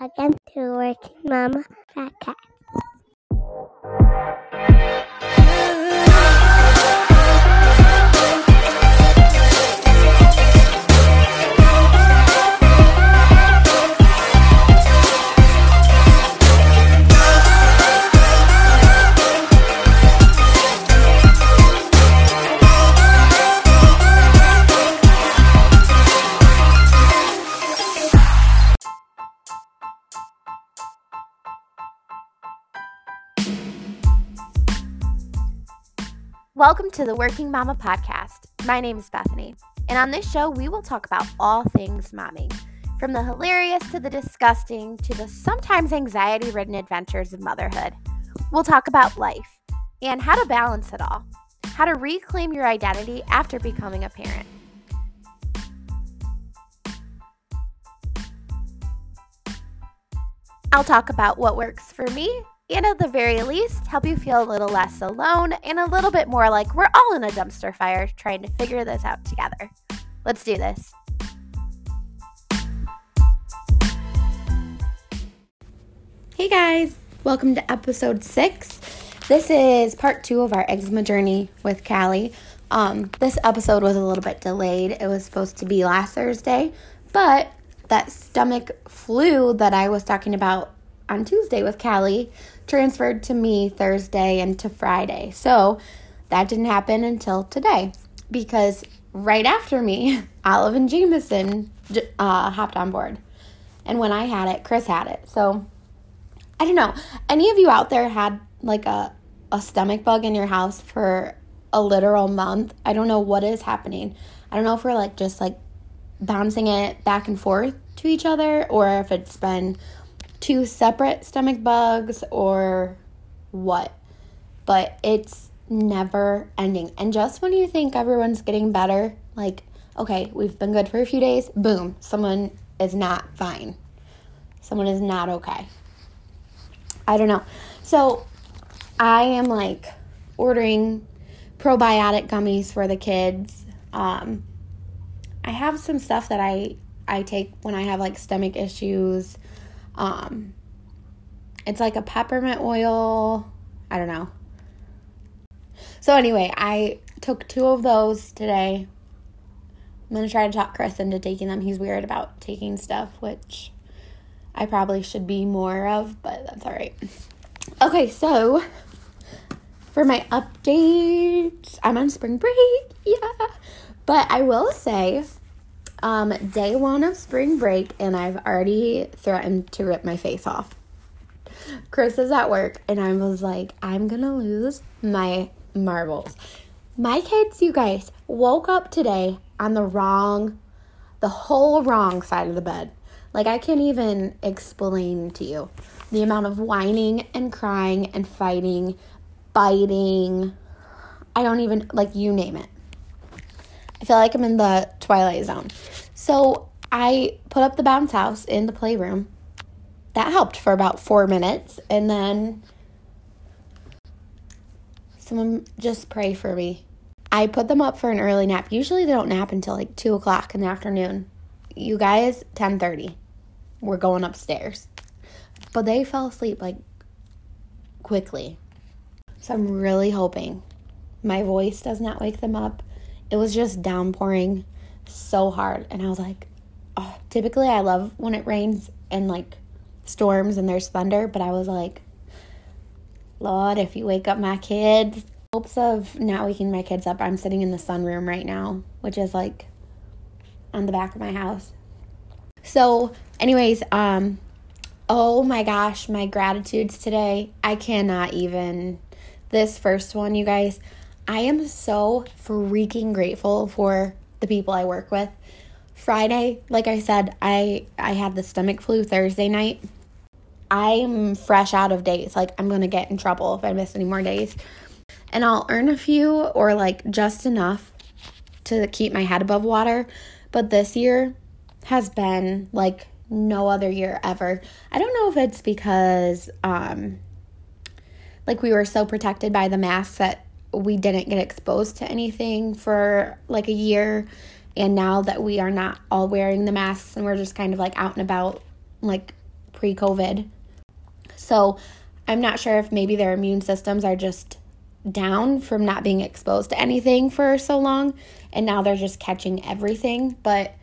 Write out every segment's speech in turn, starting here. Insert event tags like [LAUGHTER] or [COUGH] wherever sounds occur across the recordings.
Welcome to Working Mama Podcast. To the Working Mama Podcast. My name is Bethany, and on this show, we will talk about all things momming from the hilarious to the disgusting to the sometimes anxiety ridden adventures of motherhood. We'll talk about life and how to balance it all, how to reclaim your identity after becoming a parent. I'll talk about what works for me and at the very least, help you feel a little less alone and a little bit more like we're all in a dumpster fire trying to figure this out together. Let's do this. Hey guys, welcome to episode six. This is part two of our eczema journey with Callie. Um, this episode was a little bit delayed. It was supposed to be last Thursday, but that stomach flu that I was talking about on Tuesday with Callie transferred to me Thursday and to Friday. So that didn't happen until today because right after me, [LAUGHS] Olive and Jameson uh, hopped on board. And when I had it, Chris had it. So I don't know. Any of you out there had like a, a stomach bug in your house for a literal month? I don't know what is happening. I don't know if we're like just like bouncing it back and forth to each other or if it's been two separate stomach bugs or what. But it's never ending. And just when you think everyone's getting better, like, okay, we've been good for a few days, boom, someone is not fine. Someone is not okay. I don't know. So I am like ordering probiotic gummies for the kids. Um, I have some stuff that I I take when I have like stomach issues. Um, it's like a peppermint oil. I don't know. So, anyway, I took two of those today. I'm going to try to talk Chris into taking them. He's weird about taking stuff, which I probably should be more of, but that's all right. Okay, so for my updates, I'm on spring break. Yeah. But I will say um, day one of spring break, and I've already threatened to rip my face off. Chris is at work, and I was like, I'm gonna lose my marbles. My kids, you guys, woke up today on the wrong, the whole wrong side of the bed. Like, I can't even explain to you the amount of whining and crying and fighting, biting. I don't even, like, you name it. Feel like I'm in the twilight zone. So I put up the bounce house in the playroom. That helped for about four minutes. And then someone just pray for me. I put them up for an early nap. Usually they don't nap until like two o'clock in the afternoon. You guys, ten thirty. We're going upstairs. But they fell asleep like quickly. So I'm really hoping my voice does not wake them up it was just downpouring so hard. And I was like, oh, typically I love when it rains and like storms and there's thunder, but I was like, Lord, if you wake up my kids, hopes of not waking my kids up. I'm sitting in the sunroom right now, which is like on the back of my house. So, anyways, um, oh my gosh, my gratitudes today. I cannot even. This first one, you guys, I am so freaking grateful for the people I work with. Friday, like I said, I I had the stomach flu Thursday night. I'm fresh out of days. Like I'm going to get in trouble if I miss any more days. And I'll earn a few or like just enough to keep my head above water. But this year has been like no other year ever. I don't know if it's because um like we were so protected by the masks that we didn't get exposed to anything for like a year. And now that we are not all wearing the masks and we're just kind of like out and about, like pre COVID. So I'm not sure if maybe their immune systems are just down from not being exposed to anything for so long and now they're just catching everything. But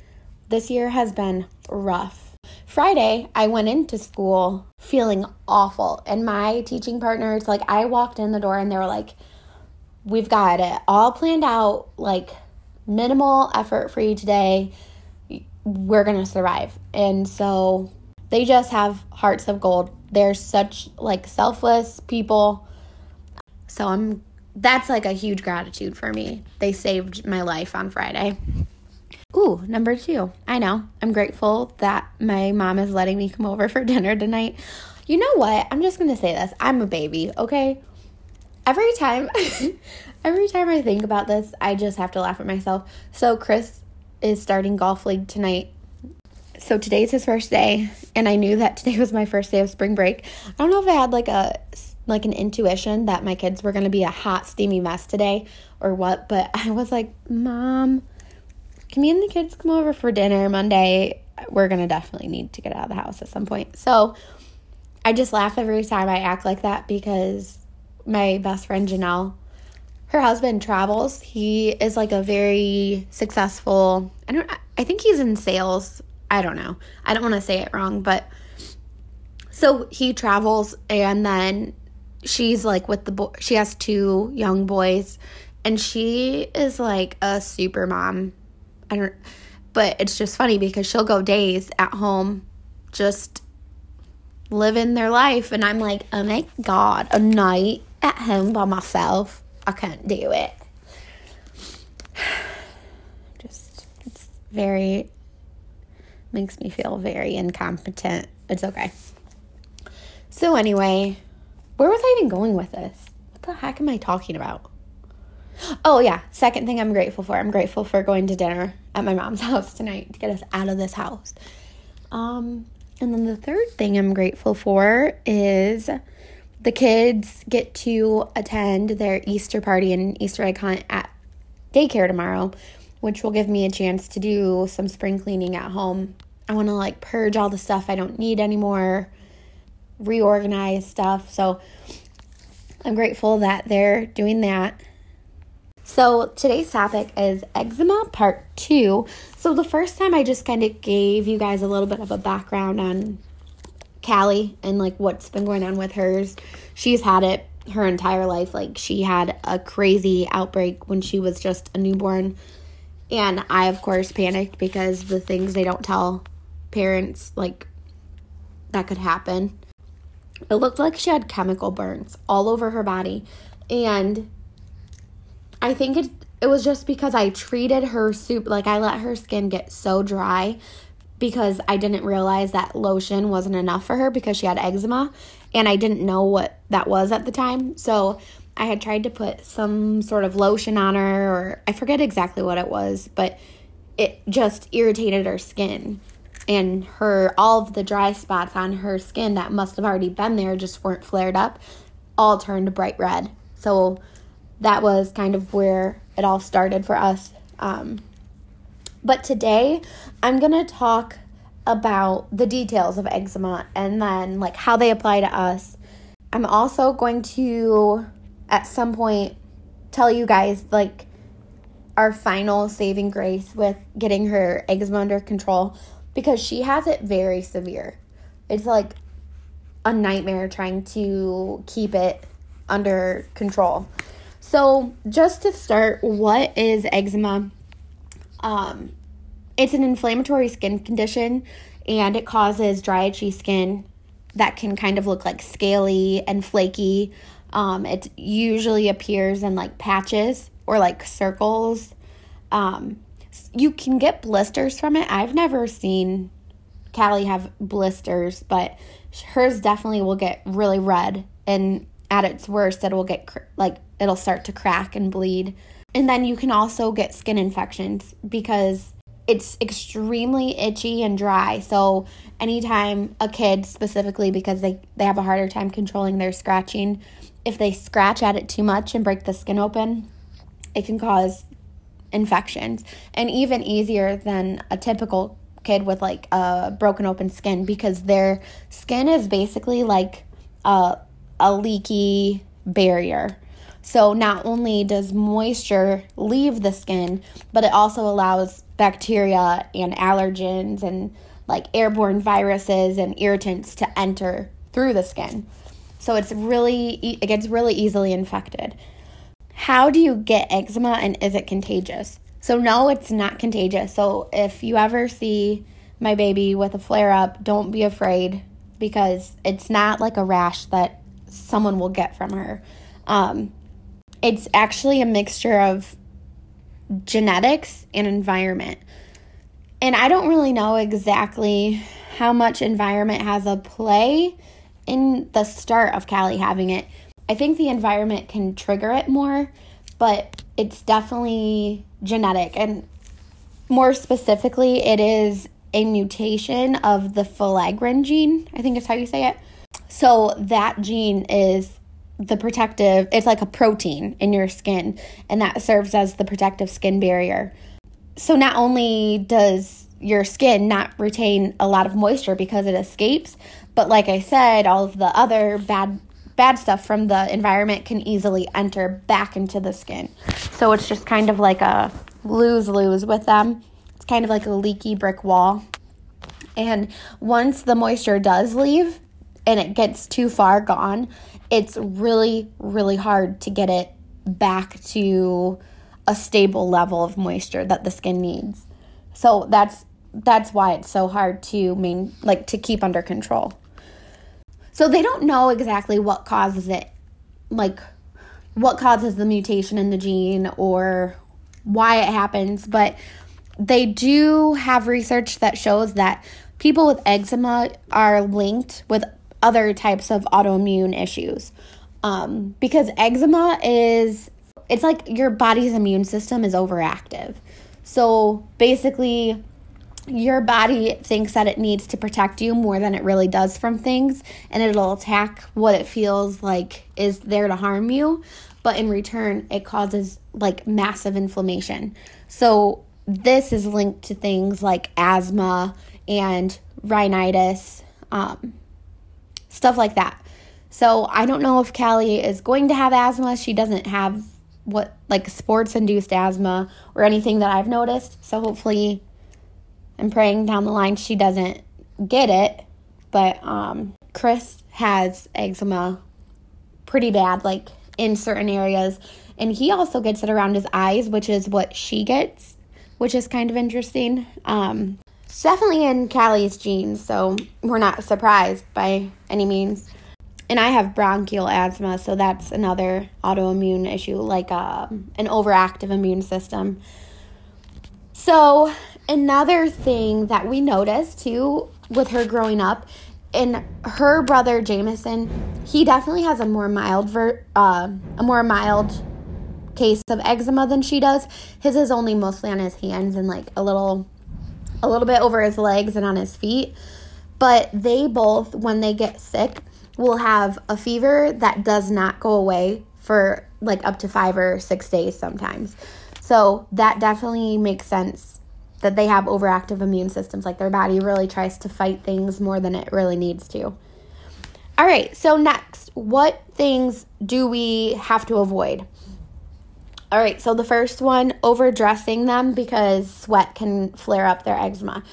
this year has been rough. Friday, I went into school feeling awful, and my teaching partners, like, I walked in the door and they were like, We've got it all planned out, like, minimal effort for you today. We're gonna survive. And so they just have hearts of gold. They're such like selfless people. So I'm that's like a huge gratitude for me. They saved my life on Friday. Ooh, number two. I know. I'm grateful that my mom is letting me come over for dinner tonight. You know what? I'm just going to say this. I'm a baby, okay? Every time [LAUGHS] every time I think about this, I just have to laugh at myself. So Chris is starting golf league tonight. So today's his first day, and I knew that today [LAUGHS] was my first day of spring break. I don't know if I had like a like an intuition that my kids were going to be a hot, steamy mess today or what, but [LAUGHS] I was like, Mom, can me and the kids come over for dinner Monday? We're going to definitely need to get out of the house at some point. So I just laugh every time I act like that because my best friend Janelle, her husband travels. He is like a very successful, I don't, I think he's in sales. I don't know. I don't want to say it wrong, but so he travels and then she's like with the boy she has two young boys and she is like a super mom i don't but it's just funny because she'll go days at home just living their life and i'm like oh my god a night at home by myself i can't do it [SIGHS] just it's very makes me feel very incompetent it's okay so anyway where was I even going with this? What the heck am I talking about? Oh, yeah. Second thing I'm grateful for. I'm grateful for going to dinner at my mom's [LAUGHS] house tonight to get us out of this house. Um, and then the third thing I'm grateful for is the kids get to attend their Easter party and Easter egg hunt at daycare tomorrow, which will give me a chance to do some spring cleaning at home. I want to like purge all the stuff I don't need anymore reorganize stuff. So I'm grateful that they're doing that. So today's topic is eczema part two. So the first time I just kind of gave you guys a little bit of a background on Callie and like what's been going on with hers. She's had it her entire life. Like she had a crazy outbreak when she was just a newborn. And I of course panicked because the things they don't tell parents like that could happen. It looked like she had chemical burns all over her body. And I think it it was just because I treated her soup like I let her skin get so dry because I didn't realize that lotion wasn't enough for her because she had eczema and I didn't know what that was at the time. So I had tried to put some sort of lotion on her or I forget exactly what it was, but it just irritated her skin. And her all of the dry spots on her skin that must have already been there just weren't flared up all turned bright red. So that was kind of where it all started for us. Um, but today i'm going to talk about the details of eczema and then like how they apply to us i'm also going to at some point tell you guys like our final saving grace with getting her eczema under control because she has it very severe. It's like a nightmare trying to keep it under control. So, just to start, what is eczema? Um, it's an inflammatory skin condition and it causes dry, itchy skin that can kind of look like scaly and flaky. Um, it usually appears in like patches or like circles. Um, you can get blisters from it. I've never seen Callie have blisters, but hers definitely will get really red and at its worst it will get cr- like it'll start to crack and bleed. And then you can also get skin infections because it's extremely itchy and dry. So anytime a kid specifically because they they have a harder time controlling their scratching, if they scratch at it too much and break the skin open, it can cause infections and even easier than a typical kid with like a broken open skin because their skin is basically like a, a leaky barrier. So not only does moisture leave the skin, but it also allows bacteria and allergens and like airborne viruses and irritants to enter through the skin. So it's really it gets really easily infected. How do you get eczema and is it contagious? So no, it's not contagious. So if you ever see my baby with a flare up, don't be afraid because it's not like a rash that someone will get from her. Um, it's actually a mixture of genetics and environment. And I don't really know exactly how much environment has a play in the start of Callie having it. I think the environment can trigger it more, but it's definitely genetic. And more specifically, it is a mutation of the filaggrin gene, I think is how you say it. So that gene is the protective, it's like a protein in your skin, and that serves as the protective skin barrier. So not only does your skin not retain a lot of moisture because it escapes, but like I said, all of the other bad bad stuff from the environment can easily enter back into the skin. So it's just kind of like a lose lose with them. It's kind of like a leaky brick wall. And once the moisture does leave and it gets too far gone, it's really, really hard to get it back to a stable level of moisture that the skin needs. So that's that's why it's so hard to main like to keep under control. So they don't know exactly what causes it, like what causes the mutation in the gene or why it happens, but they do have research that shows that people with eczema are linked with other types of autoimmune issues. Um, because eczema is, it's like your body's immune system is overactive. So basically, your body thinks that it needs to protect you more than it really does from things, and it'll attack what it feels like is there to harm you. But in return, it causes like massive inflammation. So, this is linked to things like asthma and rhinitis, um, stuff like that. So, I don't know if Callie is going to have asthma. She doesn't have what like sports induced asthma or anything that I've noticed. So, hopefully, I'm praying down the line she doesn't get it. But um, Chris has eczema pretty bad, like in certain areas. And he also gets it around his eyes, which is what she gets, which is kind of interesting. Um, it's definitely in Callie's genes, so we're not surprised by any means. And I have bronchial asthma, so that's another autoimmune issue, like uh, an overactive immune system. So another thing that we noticed too with her growing up and her brother Jameson, he definitely has a more mild ver- uh, a more mild case of eczema than she does. His is only mostly on his hands and like a little a little bit over his legs and on his feet. But they both when they get sick will have a fever that does not go away for like up to 5 or 6 days sometimes. So that definitely makes sense that they have overactive immune systems. Like their body really tries to fight things more than it really needs to. All right, so next, what things do we have to avoid? All right, so the first one, overdressing them because sweat can flare up their eczema.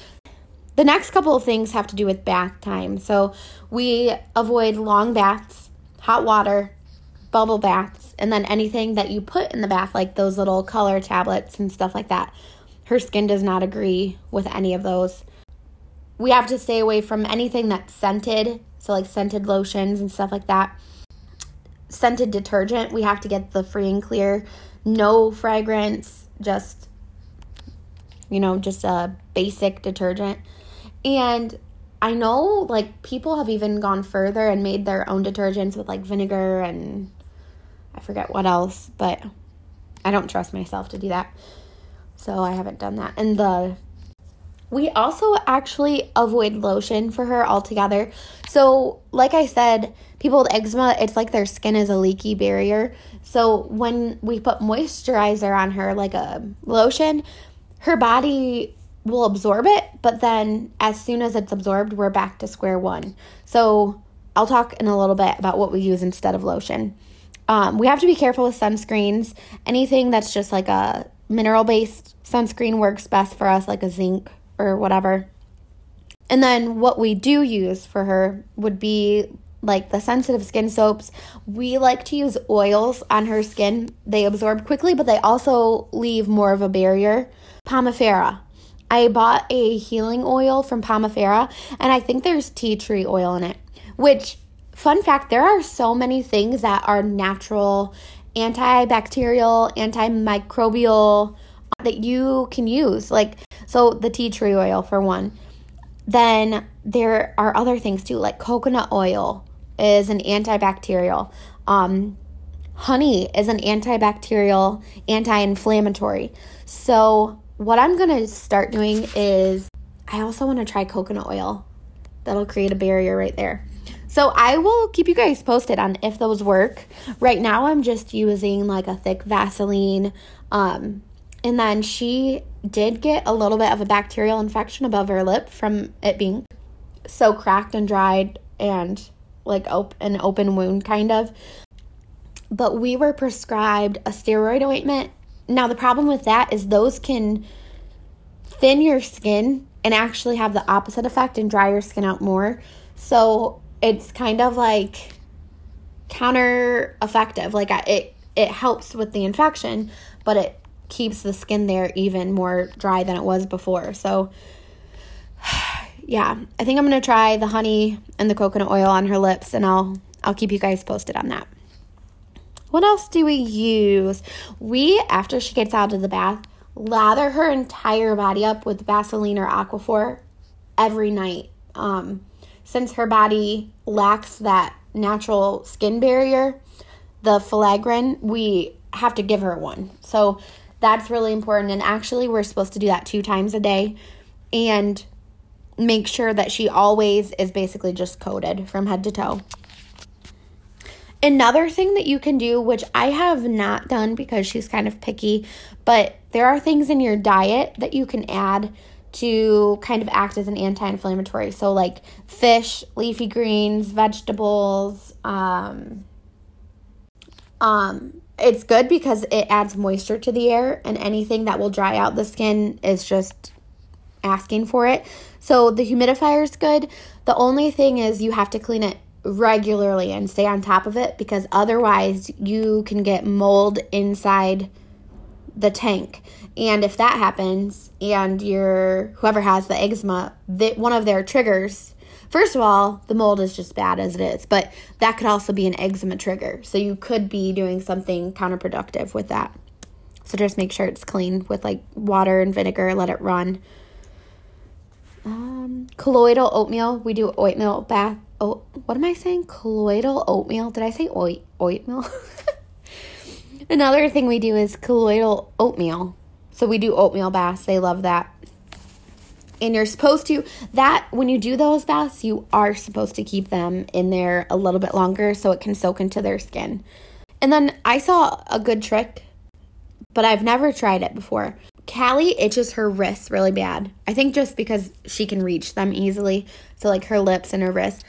The next couple of things have to do with bath time. So we avoid long baths, hot water, bubble baths, and then anything that you put in the bath, like those little color tablets and stuff like that. Her skin does not agree with any of those. We have to stay away from anything that's scented, so like scented lotions and stuff like that. Scented detergent, we have to get the free and clear. No fragrance, just, you know, just a basic detergent. And I know like people have even gone further and made their own detergents with like vinegar and I forget what else, but I don't trust myself to do that. So I haven't done that. And the we also actually avoid lotion for her altogether. So, like I said, people with eczema, it's like their skin is a leaky barrier. So, when we put moisturizer on her, like a lotion, her body will absorb it, but then as soon as it's absorbed, we're back to square one. So I'll talk in a little bit about what we use instead of lotion. Um, we have to be careful with sunscreens. Anything that's just like a mineral based sunscreen works best for us, like a zinc or whatever. And then what we do use for her would be like the sensitive skin soaps. We like to use oils on her skin. They absorb quickly, but they also leave more of a barrier. Pomifera. I bought a healing oil from Pomifera, and I think there's tea tree oil in it. Which, fun fact, there are so many things that are natural, antibacterial, antimicrobial that you can use. Like, so the tea tree oil, for one. Then there are other things too, like coconut oil is an antibacterial. Um, honey is an antibacterial, anti inflammatory. So, what I'm to start doing is I also want to try coconut oil. That'll create a barrier right there. So I will keep you guys posted on if those work. Right now I'm just using like a thick Vaseline. Um, and then she did get a little bit of a bacterial infection above her lip from it being so cracked and dried and like op- an open wound kind of. But we were prescribed a steroid ointment now, the problem with that is those can thin your skin and actually have the opposite effect and dry your skin out more. So it's kind of like counter effective. Like it, it helps with the infection, but it keeps the skin there even more dry than it was before. So [SIGHS] yeah, I think I'm gonna try the honey and the coconut oil on her lips, and I'll I'll keep you guys posted on that. What else do we use? We, after she gets out of the bath, lather her entire body up with Vaseline or Aquaphor every night. Um, since her body lacks that natural skin barrier, the filaggrin, we have to give her one. So that's really important. And actually, we're supposed to do that two times a day and make sure that she always is basically just coated from head to toe. Another thing that you can do, which I have not done because she's kind of picky, but there are things in your diet that you can add to kind of act as an anti inflammatory. So, like fish, leafy greens, vegetables. Um, um, it's good because it adds moisture to the air, and anything that will dry out the skin is just asking for it. So, the humidifier is good. The only thing is, you have to clean it regularly and stay on top of it because otherwise you can get mold inside the tank. And if that happens and your whoever has the eczema, that one of their triggers First of all, the mold is just bad as it is, but that could also be an eczema trigger. So you could be doing something counterproductive with that. So just make sure it's clean with like water and vinegar, let it run. Um, colloidal oatmeal, we do oatmeal bath oh, what am I saying? Colloidal oatmeal. Did I say oat oatmeal? [LAUGHS] Another thing we do is colloidal oatmeal. So we do oatmeal baths. They love that. And you're supposed to that when you do those baths, you are supposed to keep them in there a little bit longer so it can soak into their skin. And then I saw a good trick, but I've never tried it before. Callie itches her wrists really bad. I think just because she can reach them easily. So like her lips and her wrists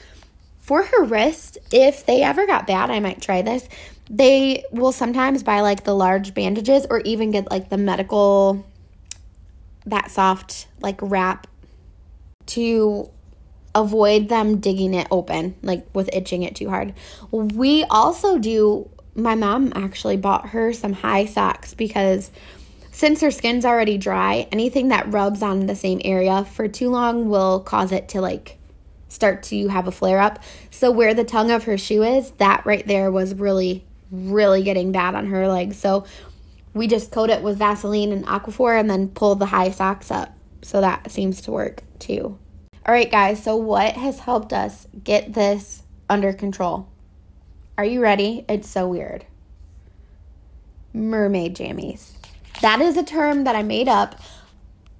for her wrist, if they ever got bad, I might try this. They will sometimes buy like the large bandages or even get like the medical that soft like wrap to avoid them digging it open like with itching it too hard. We also do my mom actually bought her some high socks because since her skin's already dry, anything that rubs on the same area for too long will cause it to like start to have a flare up. So where the tongue of her shoe is, that right there was really really getting bad on her legs. So we just coat it with Vaseline and Aquaphor and then pull the high socks up. So that seems to work too. All right, guys, so what has helped us get this under control? Are you ready? It's so weird. Mermaid jammies. That is a term that I made up,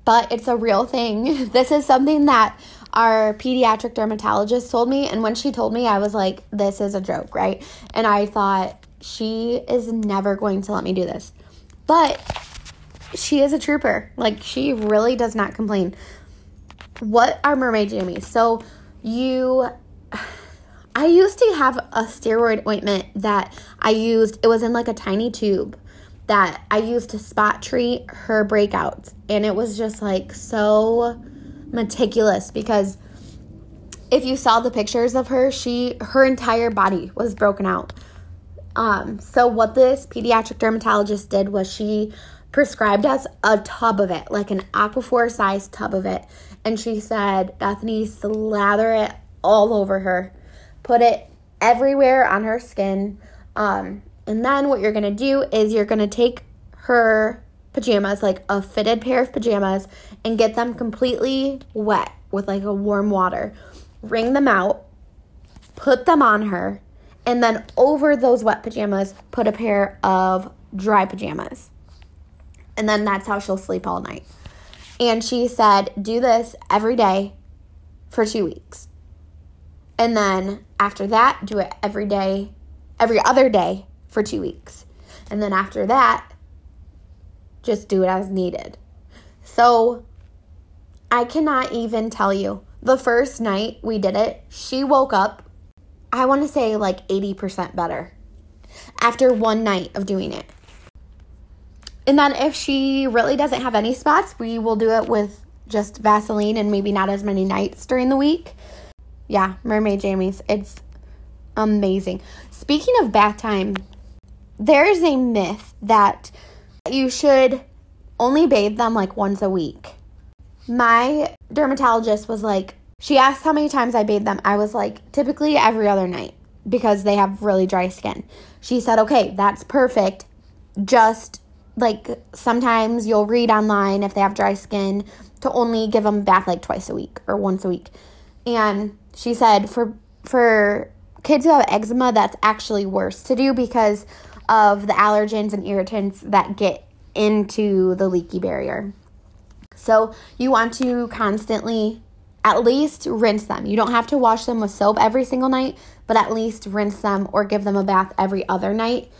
but it's a real thing. [LAUGHS] This is something that our pediatric dermatologist told me. And when she told me, I was like, this is a joke, right? And I thought, she is never going to let me do this. But she is a trooper. Like she really does not complain. What are mermaid jammies? So you [SIGHS] I used to have a steroid ointment that I used. It was in like a tiny tube that I used to spot treat her breakouts. And it was just like so meticulous because if you saw the pictures of her, she her entire body was broken out. Um, so what this pediatric dermatologist did was she prescribed us a tub of it, like an Aquaphor sized tub of it. And she said, Bethany, slather it all over her. Put it everywhere on her skin. Um, and then what you're gonna do is you're gonna take her pajamas, like a fitted pair of pajamas, and get them completely wet with like a warm water. Wring them out, put them on her, and then over those wet pajamas, put a pair of dry pajamas. And then that's how she'll sleep all night. And she said, do this every day for two weeks. And then after that, do it every day, every other day for two weeks. And then after that, just do it as needed. So I cannot even tell you. The first night we did it, she woke up, I want to say like 80% better after one night of doing it. And then if she really doesn't have any spots, we will do it with just Vaseline and maybe not as many nights during the week. Yeah, mermaid jammies. It's amazing. Speaking of bath time, there is a myth that you should only bathe them like once a week. My dermatologist was like, she asked how many times I bathe them. I was like, typically every other night because they have really dry skin. She said, okay, that's perfect. Just like sometimes you'll read online if they have dry skin to only give them bath like twice a week or once a week. And she said for for kids who have eczema that's actually worse to do because of the allergens and irritants that get into the leaky barrier. So you want to constantly at least rinse them. You don't have to wash them with soap every single night, but at least rinse them or give them a bath every other night.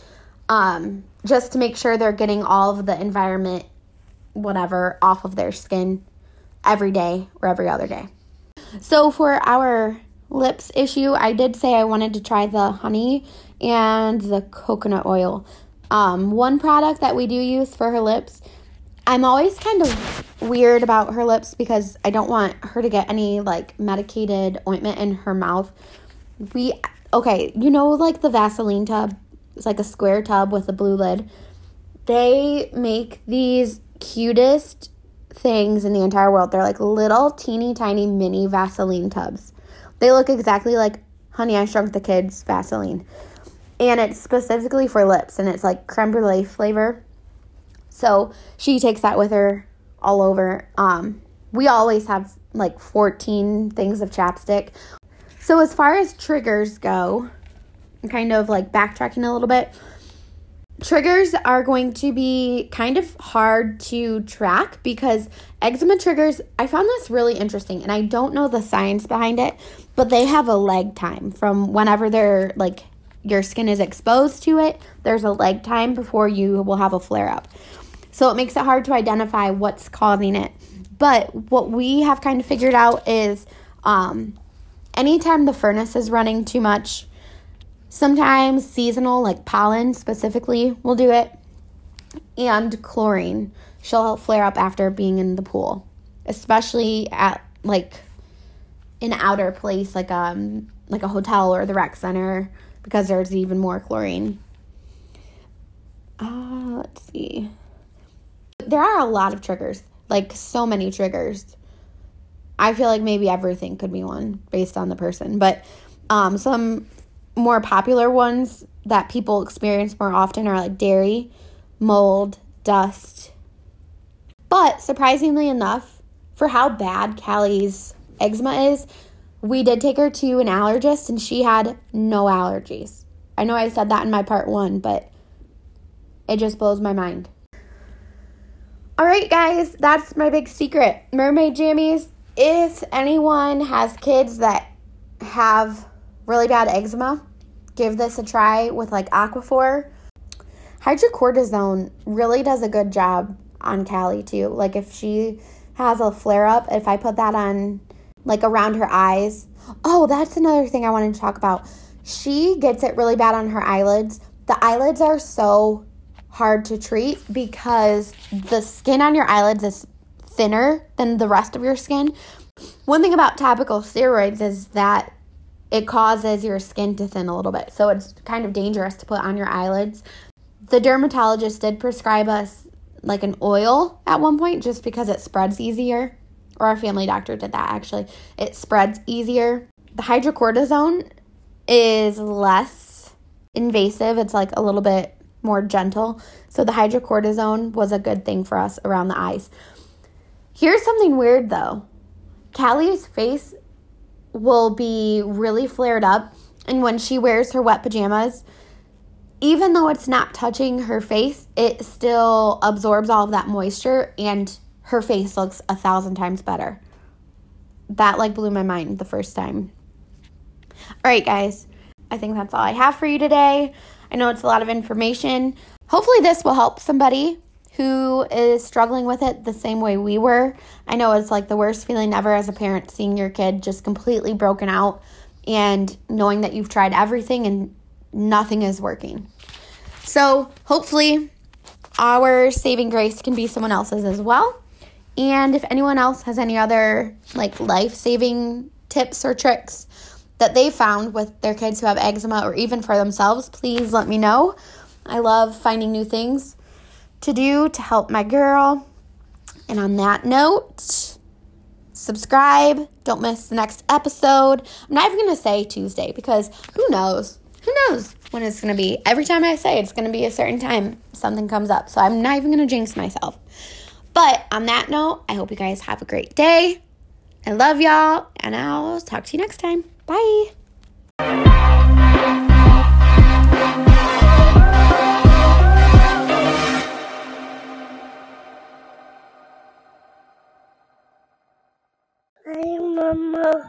Um, just to make sure they're getting all of the environment, whatever, off of their skin every day or every other day. So for our lips issue, I did say I wanted to try the honey and the coconut oil. Um, one product that we do use for her lips, I'm always kind of weird about her lips because I don't want her to get any like medicated ointment in her mouth. We, okay, you know, like the Vaseline tub, it's like a square tub with a blue lid. They make these cutest things in the entire world. They're like little teeny tiny mini Vaseline tubs. They look exactly like Honey, I Shrunk the Kids Vaseline. And it's specifically for lips and it's like creme brulee flavor. So she takes that with her all over. Um, we always have like 14 things of chapstick. So, as far as triggers go, I'm kind of like backtracking a little bit, triggers are going to be kind of hard to track because eczema triggers, I found this really interesting and I don't know the science behind it, but they have a lag time from whenever they're like your skin is exposed to it, there's a lag time before you will have a flare up. So it makes it hard to identify what's causing it. But what we have kind of figured out is um, anytime the furnace is running too much, sometimes seasonal, like pollen specifically, will do it, and chlorine. She'll flare up after being in the pool, especially at like an outer place like um like a hotel or the rec center because there's even more chlorine. Uh, let's see. There are a lot of triggers, like so many triggers. I feel like maybe everything could be one based on the person, but um, some more popular ones that people experience more often are like dairy, mold, dust. But surprisingly enough, for how bad Callie's eczema is, we did take her to an allergist and she had no allergies. I know I said that in my part one, but it just blows my mind. All right, guys, that's my big secret. Mermaid jammies. If anyone has kids that have really bad eczema, give this a try with like Aquaphor. Hydrocortisone really does a good job on Callie too. Like if she has a flare up, if I put that on like around her eyes. Oh, that's another thing I wanted to talk about. She gets it really bad on her eyelids. The eyelids are so hard to treat because the skin on your eyelids is thinner than the rest of your skin. One thing about topical steroids is that it causes your skin to thin a little bit. So it's kind of dangerous to put on your eyelids. The dermatologist did prescribe us like an oil at one point just because it spreads easier. Or our family doctor did that actually. It spreads easier. The hydrocortisone is less invasive, it's like a little bit more gentle. So the hydrocortisone was a good thing for us around the eyes. Here's something weird though. Callie's face will be really flared up, and when she wears her wet pajamas, even though it's not touching her face, it still absorbs all of that moisture and her face looks a thousand times better. That like blew my mind the first time. All right, guys, I think that's all I have for you today. I know it's a lot of information. Hopefully, this will help somebody who is struggling with it the same way we were. I know it's like the worst feeling ever as a parent seeing your kid just completely broken out and knowing that you've tried everything and nothing is working. So, hopefully, our saving grace can be someone else's as well. And if anyone else has any other like life-saving tips or tricks that they found with their kids who have eczema or even for themselves, please let me know. I love finding new things to do to help my girl. And on that note, subscribe. Don't miss the next episode. I'm not even going to say Tuesday because who knows? Who knows when it's going to be? Every time I say it's going to be a certain time, something comes up. So I'm not even going to jinx myself. But on that note, I hope you guys have a great day. I love y'all, and I'll talk to you next time. Bye. Hi, Mama.